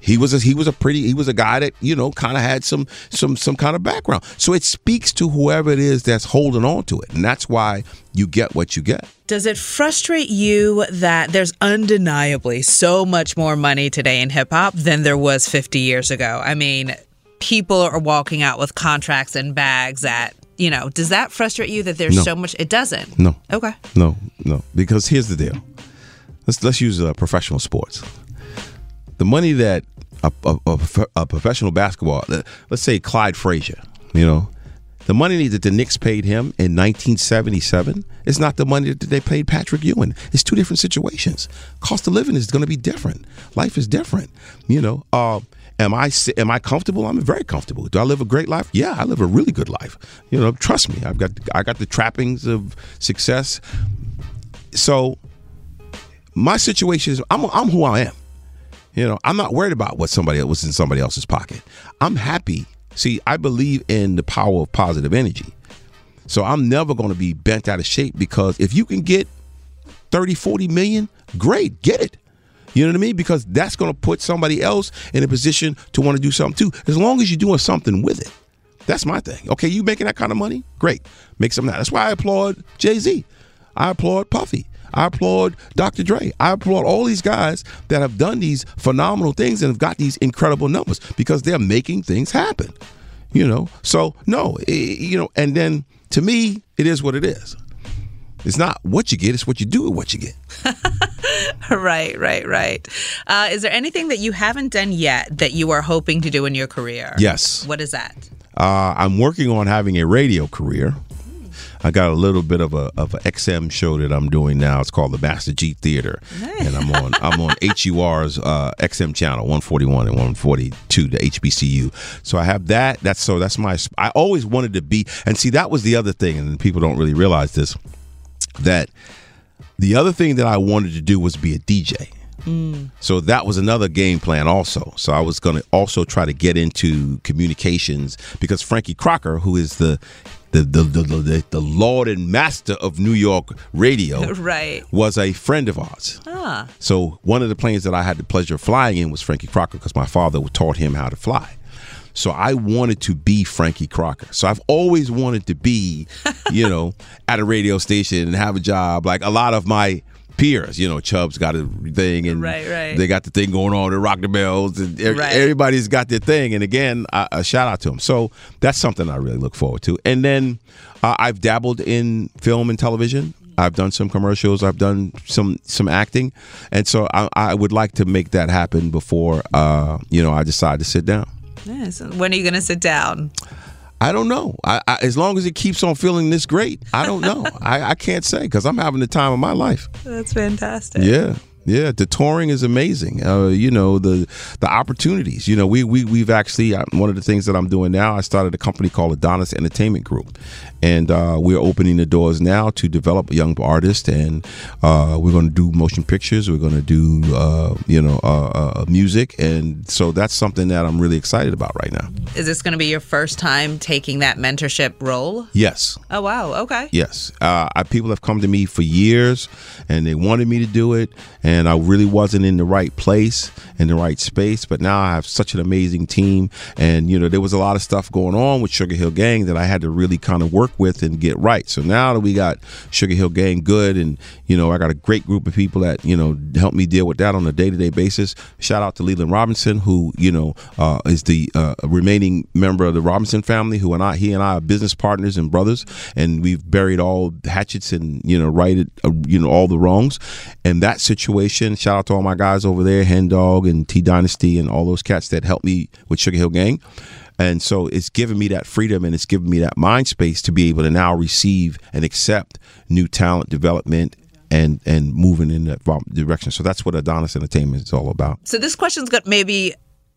He was a, he was a pretty he was a guy that you know kind of had some some some kind of background. So it speaks to whoever it is that's holding on to it, and that's why you get what you get. Does it frustrate you that there's undeniably so much more money today in hip hop than there was 50 years ago? I mean, people are walking out with contracts and bags that you know. Does that frustrate you that there's No. so much? It doesn't. No, Okay. no, no. Because here's the deal. Let's let's use uh, professional sports. The money that a, a, a, a professional basketball, uh, let's say Clyde Frazier, you know, the money that the Knicks paid him in 1977 is not the money that they paid Patrick Ewing. It's two different situations. Cost of living is going to be different. Life is different. You know. Uh, Am I am I comfortable? I'm very comfortable. Do I live a great life? Yeah, I live a really good life. You know, trust me. I've got I got the trappings of success. So my situation is I'm I'm who I am. You know, I'm not worried about what somebody what's in somebody else's pocket. I'm happy. See, I believe in the power of positive energy. So I'm never going to be bent out of shape because if you can get 30, 40 million, great, get it. You know what I mean? Because that's going to put somebody else in a position to want to do something too. As long as you're doing something with it. That's my thing. Okay, you making that kind of money? Great. Make some that. That's why I applaud Jay-Z. I applaud Puffy. I applaud Dr. Dre. I applaud all these guys that have done these phenomenal things and have got these incredible numbers because they're making things happen. You know, so no, eh, you know, and then to me, it is what it is. It's not what you get; it's what you do with what you get. Right, right, right. Uh, is there anything that you haven't done yet that you are hoping to do in your career? Yes. What is that? Uh, I'm working on having a radio career. I got a little bit of a of an XM show that I'm doing now. It's called the Master Gee Theater, and I'm on I'm on HUR's uh, XM channel 141 and 142, the HBCU. So I have that. That's so that's my. I always wanted to be, and see that was the other thing, and people don't really realize this. That the other thing that I wanted to do was be a DJ. So that was another game plan also. So I was going to also try to get into communications because Frankie Crocker, who is the the the the, the, the lord and master of New York radio, Right. was a friend of ours. Ah. So one of the planes that I had the pleasure of flying in was Frankie Crocker because my father taught him how to fly. So I wanted to be Frankie Crocker. So I've always wanted to be, you know, at a radio station and have a job like a lot of my peers. You know, Chubb's got a thing and Right, right. they got the thing going on. They rock the bells and e- Right. everybody's got their thing. And again, a, a shout out to them. So that's something I really look forward to. And then uh, I've dabbled in film and television. I've done some commercials. I've done some some acting, and so I, I would like to make that happen before uh, you know I decide to sit down. Yes. When are you going to sit down? I don't know. I, I, as long as it keeps on feeling this great, I don't know. I, I can't say because I'm having the time of my life. That's fantastic. Yeah. Yeah, the touring is amazing. Uh, you know the the opportunities. You know, we we we've actually uh, one of the things that I'm doing now. I started a company called Adonis Entertainment Group, and uh, we're opening the doors now to develop young artists, and uh, we're going to do motion pictures. We're going to do uh, you know uh, uh, music, and so that's something that I'm really excited about right now. Is this going to be your first time taking that mentorship role? Yes, Oh, wow. Okay. Yes, uh, I, people have come to me for years, and they wanted me to do it, and I really wasn't in the right place, in the right space. But now I have such an amazing team, and you know there was a lot of stuff going on with Sugarhill Gang that I had to really kind of work with and get right. So now that we got Sugarhill Gang good, and you know I got a great group of people that you know help me deal with that on a day to day basis. Shout out to Leland Robinson, who you know uh, is the uh, remaining member of the Robinson family, who and I, he and I are business partners and brothers, and we've buried all hatchets and you know righted uh, you know all the wrongs. And that situation, shout out to all my guys over there, Hen Dogg and T Dynasty and all those cats that helped me with Sugarhill Gang. And so it's given me that freedom and it's given me that mind space to be able to now receive and accept new talent development and and moving in that direction. So that's what Adonis Entertainment is all about. So this question's got maybe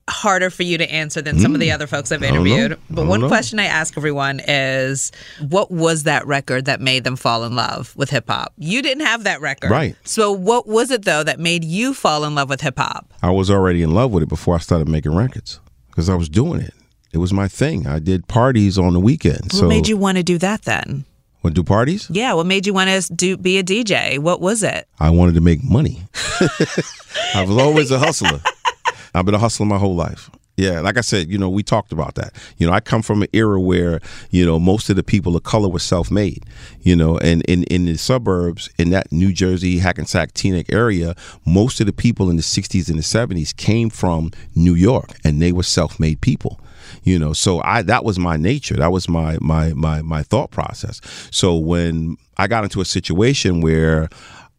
harder for you to answer than some of the other folks I've Mm. interviewed. But one know. question I ask everyone is what was that record that made them fall in love with hip hop? You didn't have that record. Right. So what was it though that made you fall in love with hip hop? I was already in love with it before I started making records because I was doing it. It was my thing. I did parties on the weekend. What so made you want to do that then? want to do parties? Yeah, what made you want to do be a DJ? What was it? I wanted to make money. I was always a hustler. I've been a hustler my whole life. Yeah, like I said, you know, we talked about that. You know, I come from an era where, you know, most of the people of color were self-made. You know, and in in the suburbs, in that New Jersey, Hackensack, Teaneck area, most of the people in the '60s and the '70s came from New York, and they were self-made people you know so i that was my nature that was my my my my thought process so when i got into a situation where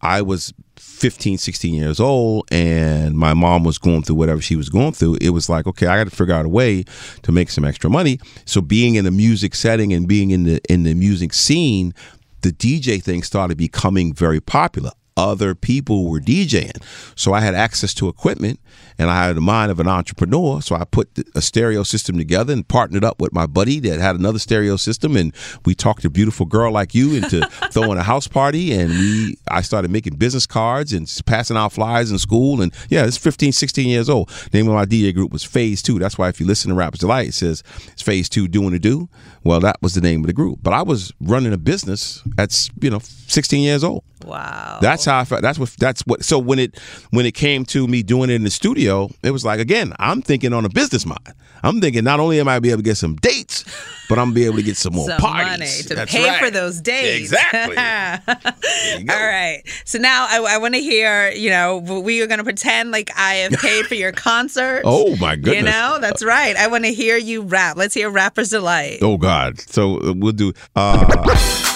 i was 15 16 years old and my mom was going through whatever she was going through it was like okay i got to figure out a way to make some extra money so being in the music setting and being in the in the music scene the dj thing started becoming very popular other people were DJing. So I had access to equipment and I had the mind of an entrepreneur. So I put a stereo system together and partnered up with my buddy that had another stereo system. And we talked a beautiful girl like you into throwing a house party. And we, I started making business cards and passing out flyers in school. And yeah, it's 15, 16 years old. name of my DJ group was Phase Two. That's why if you listen to Rappers Delight, it says it's Phase Two doing to do. Well, that was the name of the group. But I was running a business at, you know, 16 years old. Wow. That's how I felt. That's what. That's what. So when it when it came to me doing it in the studio, it was like again, I'm thinking on a business mind. I'm thinking not only am I be able to get some dates, but I'm gonna be able to get some more some parties money to That's pay right. for those days. Exactly. There you go. All right. So now I, I want to hear, you know, we are going to pretend like I have paid for your concert. Oh, my goodness. You know, that's right. I want to hear you rap. Let's hear Rapper's Delight. Oh God. So uh, we'll do. Uh,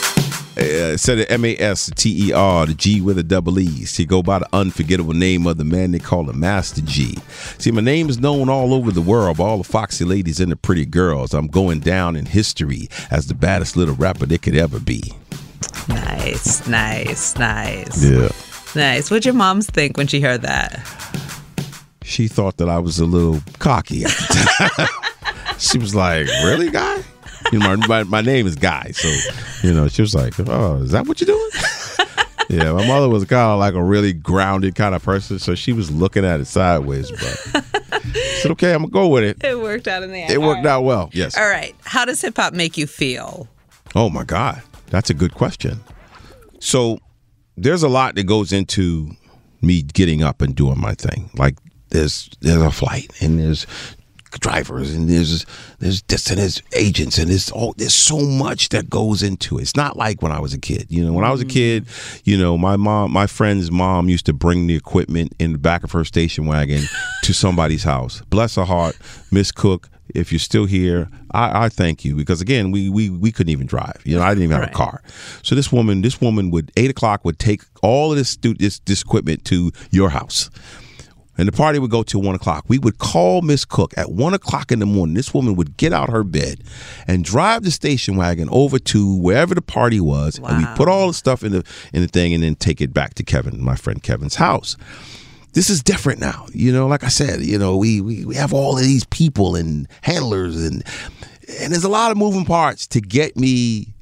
uh, Instead of M A S T E R, the G with a double E. See, go by the unforgettable name of the man they call the Master Gee. See, my name is known all over the world by all the foxy ladies and the pretty girls. I'm going down in history as the baddest little rapper they could ever be. Nice, nice, nice. Yeah. Nice. What'd your moms think when she heard that? She thought that I was a little cocky at the time. she was like, "Really, guy?" You know, my, my, my name is Guy, so you know, she was like, "Oh, is that what you're doing?" yeah, my mother was kind of like a really grounded kind of person, so she was looking at it sideways. But I said, "Okay, I'm gonna go with it." It worked out in the end. It worked right. out well. Yes. All right. How does hip hop make you feel? Oh my God, that's a good question. So there's a lot that goes into me getting up and doing my thing. Like there's there's a flight and there's drivers and there's there's this and there's agents and there's all there's so much that goes into it. It's not like when I was a kid. You know, when I was a mm-hmm. kid, you know, my mom my friend's mom used to bring the equipment in the back of her station wagon to somebody's house. Bless her heart, Miss Cook. If you're still here, I, I thank you because again, we, we we couldn't even drive. You know, I didn't even have Right. a car. So this woman, this woman would eight o'clock would take all of this stu- this this equipment to your house. And the party would go till one o'clock. We would call Miss Cook at one o'clock in the morning. This woman would get out her bed and drive the station wagon over to wherever the party was, and we put all the stuff in the in the thing, and then take it back to Kevin, my friend Kevin's house. This is different now, you know. Like I said, you know, we we, we have all of these people and handlers, and and there's a lot of moving parts to get me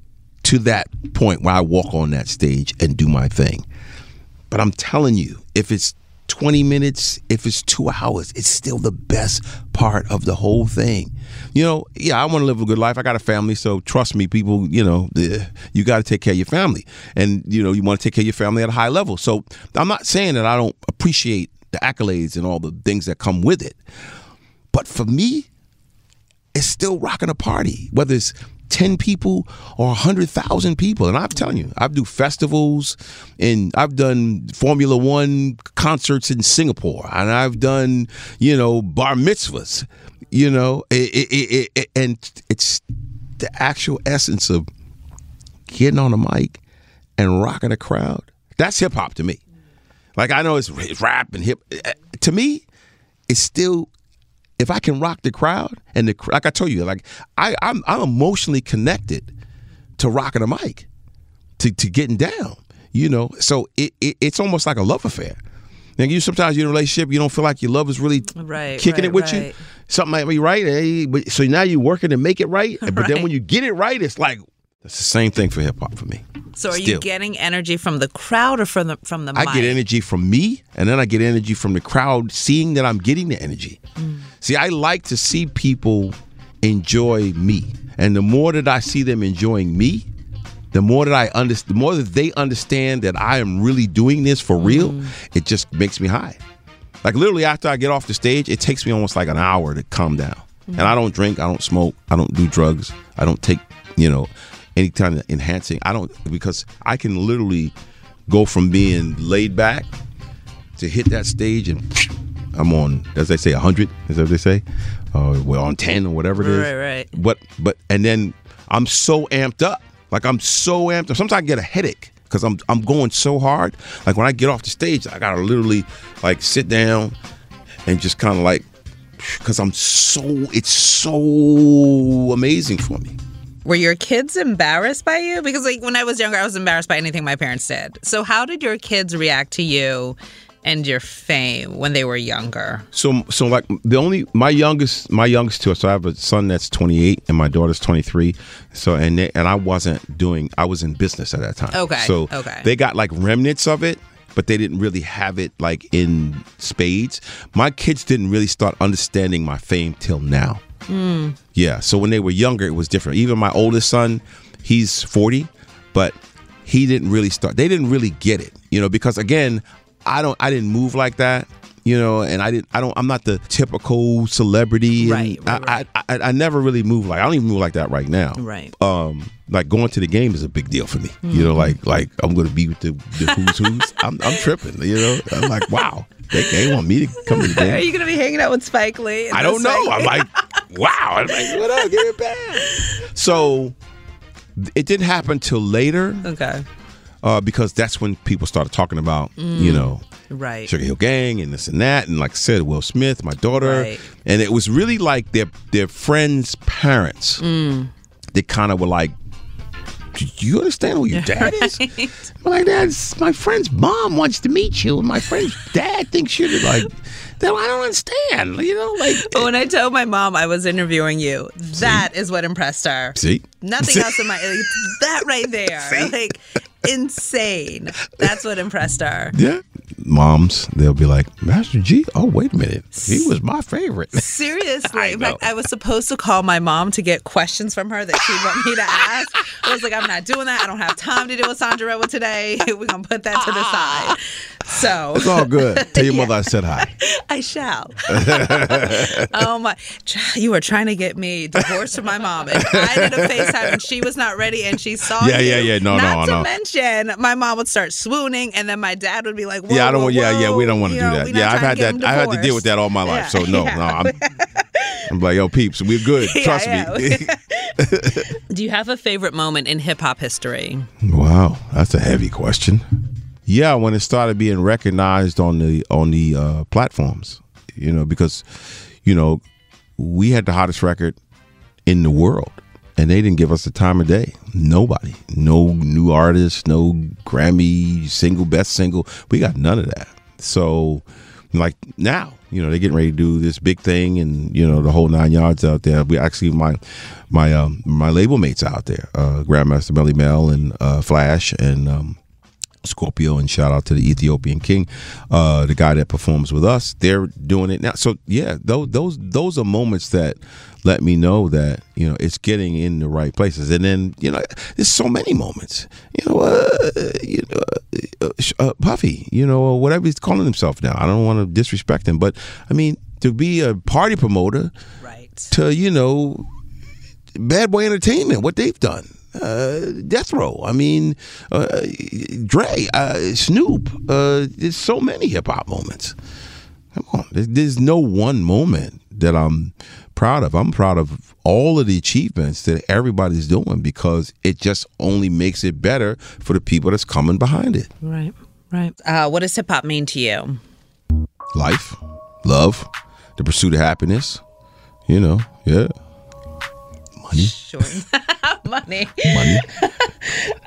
to that point where I walk on that stage and do my thing. But I'm telling you, if it's 20 minutes, if it's two hours, it's still the best part of the whole thing. You know, yeah, I want to live a good life. I got a family, so trust me, people, you know, you got to take care of your family. And, you know, you want to take care of your family at a high level. So I'm not saying that I don't appreciate the accolades and all the things that come with it. But for me, it's still rocking a party, whether it's 10 people or 100,000 people. And I'm telling you, I've do festivals and I've done Formula One concerts in Singapore and I've done, you know, bar mitzvahs, you know, it, it, it, and it's the actual essence of getting on a mic and rocking a crowd. That's hip hop to me. Like I know it's, it's rap and hip. eh, To me, it's still if I can rock the crowd and the like I told you, like I I'm I'm emotionally connected to rocking a mic, to to getting down. You know, so it, it it's almost like a love affair. Then you sometimes you're in a relationship, you don't feel like your love is really Right, kicking right, it with you. Something might be right, eh, so now you're working to make it right. But then when you get it right, it's like it's the same thing for hip hop for me. So are you getting energy from the crowd or from the from the I mic? get energy from me, and then I get energy from the crowd seeing that I'm getting the energy. Mm. See, I like to see people enjoy me, and the more that I see them enjoying me, the more that I understand, the more that they understand that I am really doing this for real, Mm. it just makes me high. Like literally, after I get off the stage, it takes me almost like an hour to calm down. And I don't drink, I don't smoke, I don't do drugs, I don't take, you know, any kind of enhancing. I don't because I can literally go from being laid back to hit that stage and I'm on, as they say, hundred. Is that what they say? Uh, well, on ten or whatever it is. Right, right. But but and then I'm so amped up. Like I'm so amped up. Sometimes I get a headache because I'm I'm going so hard. Like when I get off the stage, I gotta literally like sit down and just kind of like because I'm so it's so amazing for me. Were your kids embarrassed by you? Because like when I was younger, I was embarrassed by anything my parents did. So how did your kids react to you and your fame when they were younger? So so like the only my youngest my youngest two. So I have a son that's 28 and my daughter's 23. So and they, and I wasn't doing. I was in business at that time. Okay, So okay. they got like remnants of it, but they didn't really have it like in spades. My kids didn't really start understanding my fame till now. Yeah. So when they were younger, it was different. Even my oldest son, he's 40, but he didn't really start. They didn't really get it, you know, because again, I don't. I didn't move like that. You know, and I didn't. I don't. I'm not the typical celebrity. and Right, right, I, I, I, never really move like. I don't even move like that right now. Right. Um, like going to the game is a big deal for me. You know, like like I'm going to be with the, the who's who's. I'm, I'm tripping. You know, I'm like, wow, they, they want me to come to the game. Are you gonna be hanging out with Spike Lee? I don't know. I'm like, wow. I'm like, what up? Give it back. So it didn't happen till later okay, uh, because that's when people started talking about, you know, right. Sugarhill Gang and this and that. And like I said, Will Smith, my daughter. Right. And it was really like their their friends' parents. Mm. They kind of were like, do you understand who your dad is? I'm like, that's my friend's mom wants to meet you, and my friend's dad thinks you're like, then I don't understand. You know, like But when I told my mom I was interviewing you, that is what impressed her. see, Nothing See? else in my like, that right there, like insane. That's what impressed her. Yeah. Moms, they'll be like, Master Gee, oh, wait a minute. He was my favorite. Seriously. I In fact. I was supposed to call my mom to get questions from her that she'd want me to ask. I was like, I'm not doing that. I don't have time to do a Sandra Roa today. We're going to put that to the side. So It's all good. Tell your mother I said hi. I shall. oh my! You were trying to get me divorced from my mom, and I did a FaceTime, and she was not ready, and she saw Yeah, you. yeah, yeah. No, not no, Not to mention, my mom would start swooning, and then my dad would be like, whoa, yeah, I don't whoa, want. Yeah, yeah. We don't want to do know, that. Yeah, I've had that. him I had to deal with that all my life. Yeah, so no, yeah. no. I'm, I'm like, yo, peeps, we're good. Yeah, Trust yeah. me. Do you have a favorite moment in hip hop history? wow, that's a heavy question. Yeah, when it started being recognized on the on the uh, platforms, you know, because you know we had the hottest record in the world, and they didn't give us the time of day. Nobody, no new artist, no Grammy single, best single. We got none of that. So, like now, you know, they're getting ready to do this big thing, and you know, the whole nine yards out there. We actually my my um my label mates out there, uh, Grandmaster Melle Mel and uh, Flash and. um Scorpio and shout out to the Ethiopian King, uh, the guy that performs with us. They're doing it now. So yeah, those those those are moments that let me know that you know it's getting in the right places. And then you know, there's so many moments. You know, uh, you know, uh, uh, Puffy. You know, whatever he's calling himself now. I don't want to disrespect him, but I mean to be a party promoter Right. to you know Bad Boy Entertainment, what they've done. Uh, Death Row. I mean, uh, Dre, uh, Snoop. Uh, there's so many hip hop moments. Come on, there's, there's no one moment that I'm proud of. I'm proud of all of the achievements that everybody's doing because it just only makes it better for the people that's coming behind it. Right. Right. Uh, what does hip hop mean to you? Life, love, the pursuit of happiness. You know, yeah. Money, Sure. Money. money.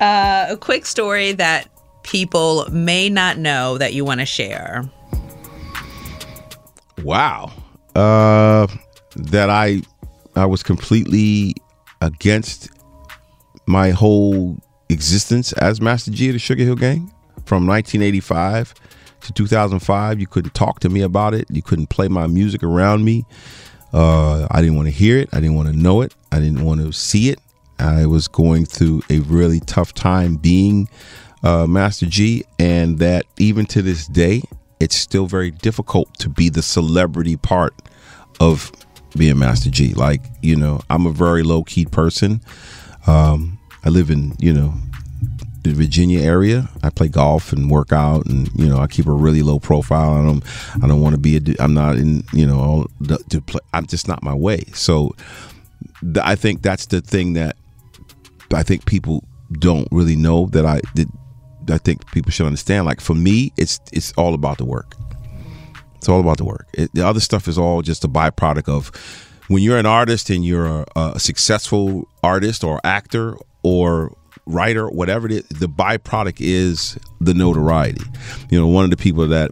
A quick story that people may not know that you want to share. Wow. Uh, that I I was completely against my whole existence as Master Gee of the Sugarhill Gang from 1985 to 2005. You couldn't talk to me about it. You couldn't play my music around me. Uh, I didn't want to hear it. I didn't want to know it. I didn't want to see it. I was going through a really tough time being uh, Master Gee, and that even to this day, it's still very difficult to be the celebrity part of being Master Gee. Like, you know, I'm a very low key person. Um, I live in, you know, the Virginia area. I play golf and work out, and you know, I keep a really low profile. I don't, I don't want to be a. I'm not in, you know, all the, to play. I'm just not my way. So, th- I think that's the thing that I think people don't really know that I did. I think people should understand. Like for me, it's it's all about the work. It's all about the work. It, the other stuff is all just a byproduct of when you're an artist and you're a, a successful artist or actor or writer, whatever it is, the byproduct is the notoriety. You know, one of the people that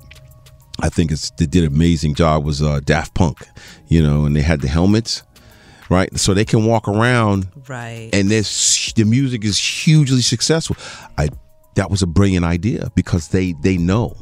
I think is did an amazing job was uh, Daft Punk. You know, and they had the helmets, right? So they can walk around, Right. and this the music is hugely successful. I that was a brilliant idea because they they know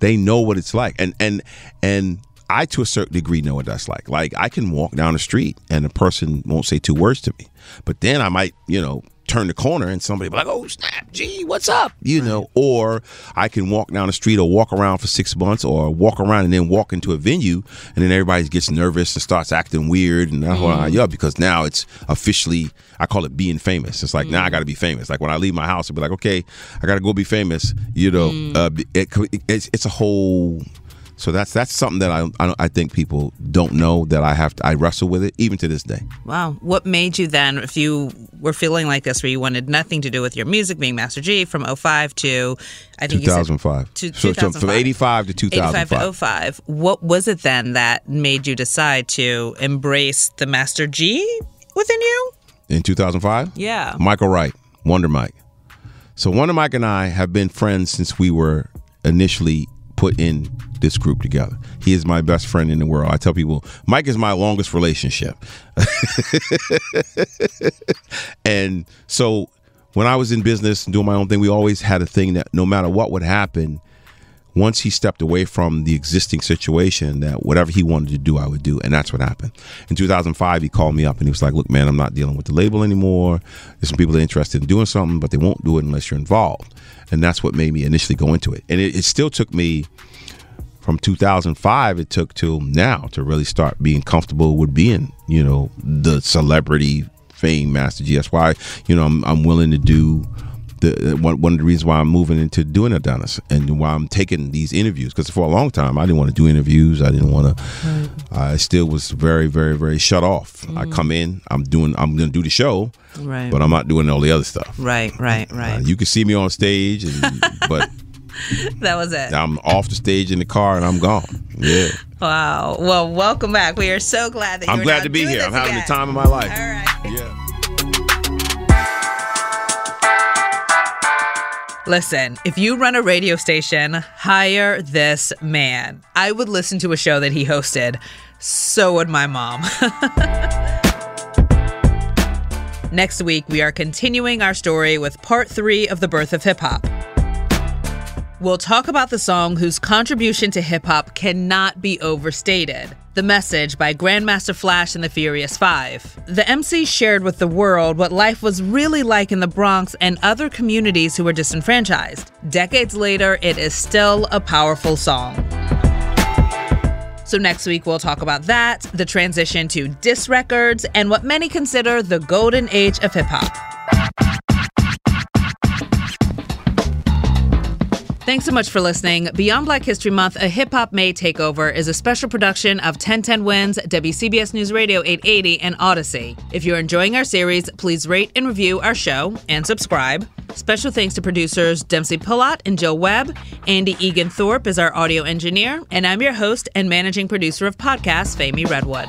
they know what it's like, and and and. I, to a certain degree, know what that's like. Like, I can walk down the street and a person won't say two words to me, but then I might, you know, turn the corner and somebody be like, "Oh snap, gee, what's up?" You know, or I can walk down the street or walk around for six months or walk around and then walk into a venue and then everybody gets nervous and starts acting weird and why mm. yeah because now it's officially I call it being famous. It's like now I mm. got to be famous. Like when I leave my house, I'll be like, okay, I got to go be famous. You know, mm. uh, it, it's it's a whole. So that's that's something that I, I I think people don't know that I have to I wrestle with it even to this day. Wow. What made you then, if you were feeling like this, where you wanted nothing to do with your music being Master Gee from 05 to, I think you said 2005. to so, so from 85 to 85 2005. to 05. What was it then that made you decide to embrace the Master Gee within you? In 2005? Yeah. Michael Wright, Wonder Mike. So Wonder Mike and I have been friends since we were initially put in this group together. He is my best friend in the world. I tell people Mike is my longest relationship. and so when I was in business and doing my own thing, we always had a thing that no matter what would happen, once he stepped away from the existing situation, that whatever he wanted to do, I would do, and that's what happened. In 2005, he called me up and he was like, "Look, man, I'm not dealing with the label anymore. There's some people that are interested in doing something, but they won't do it unless you're involved." And that's what made me initially go into it. And it, it still took me from 2005 it took till now to really start being comfortable with being you know the celebrity fame master gee that's why you know i'm, I'm willing to do the one, one of the reasons why i'm moving into doing adonis and why i'm taking these interviews because for a long time i didn't want to do interviews i didn't want to i still was very very very shut off i come in i'm doing i'm gonna do the show Right. but i'm not doing all the other stuff Right, right, right. Uh, you can see me on stage and, but that was it. i'm off the stage in the car and i'm gone yeah Wow. Well, welcome back. We are so glad that you're here. I'm glad to be here. I'm having the time of my life. All right. Listen, if you run a radio station, hire this man. I would listen to a show that he hosted. So would my mom. Next week, we are continuing our story with part three of the birth of hip hop. We'll talk about the song whose contribution to hip hop cannot be overstated. The Message by Grandmaster Flash and the Furious Five. The MC shared with the world what life was really like in the Bronx and other communities who were disenfranchised. Decades later, it is still a powerful song. So, next week, we'll talk about that, the transition to disc records, and what many consider the golden age of hip hop. Thanks so much for listening. Beyond Black History Month, a Hip Hop May Takeover is a special production of 1010 Wins, WCBS News Radio 880, and Audacy. If you're enjoying our series, please rate and review our show and subscribe. Special thanks to producers Dempsey Pillot and Jill Webb. Anddy Egan-Thorpe is our audio engineer, and I'm your host and managing producer of podcasts, Femi Redwood.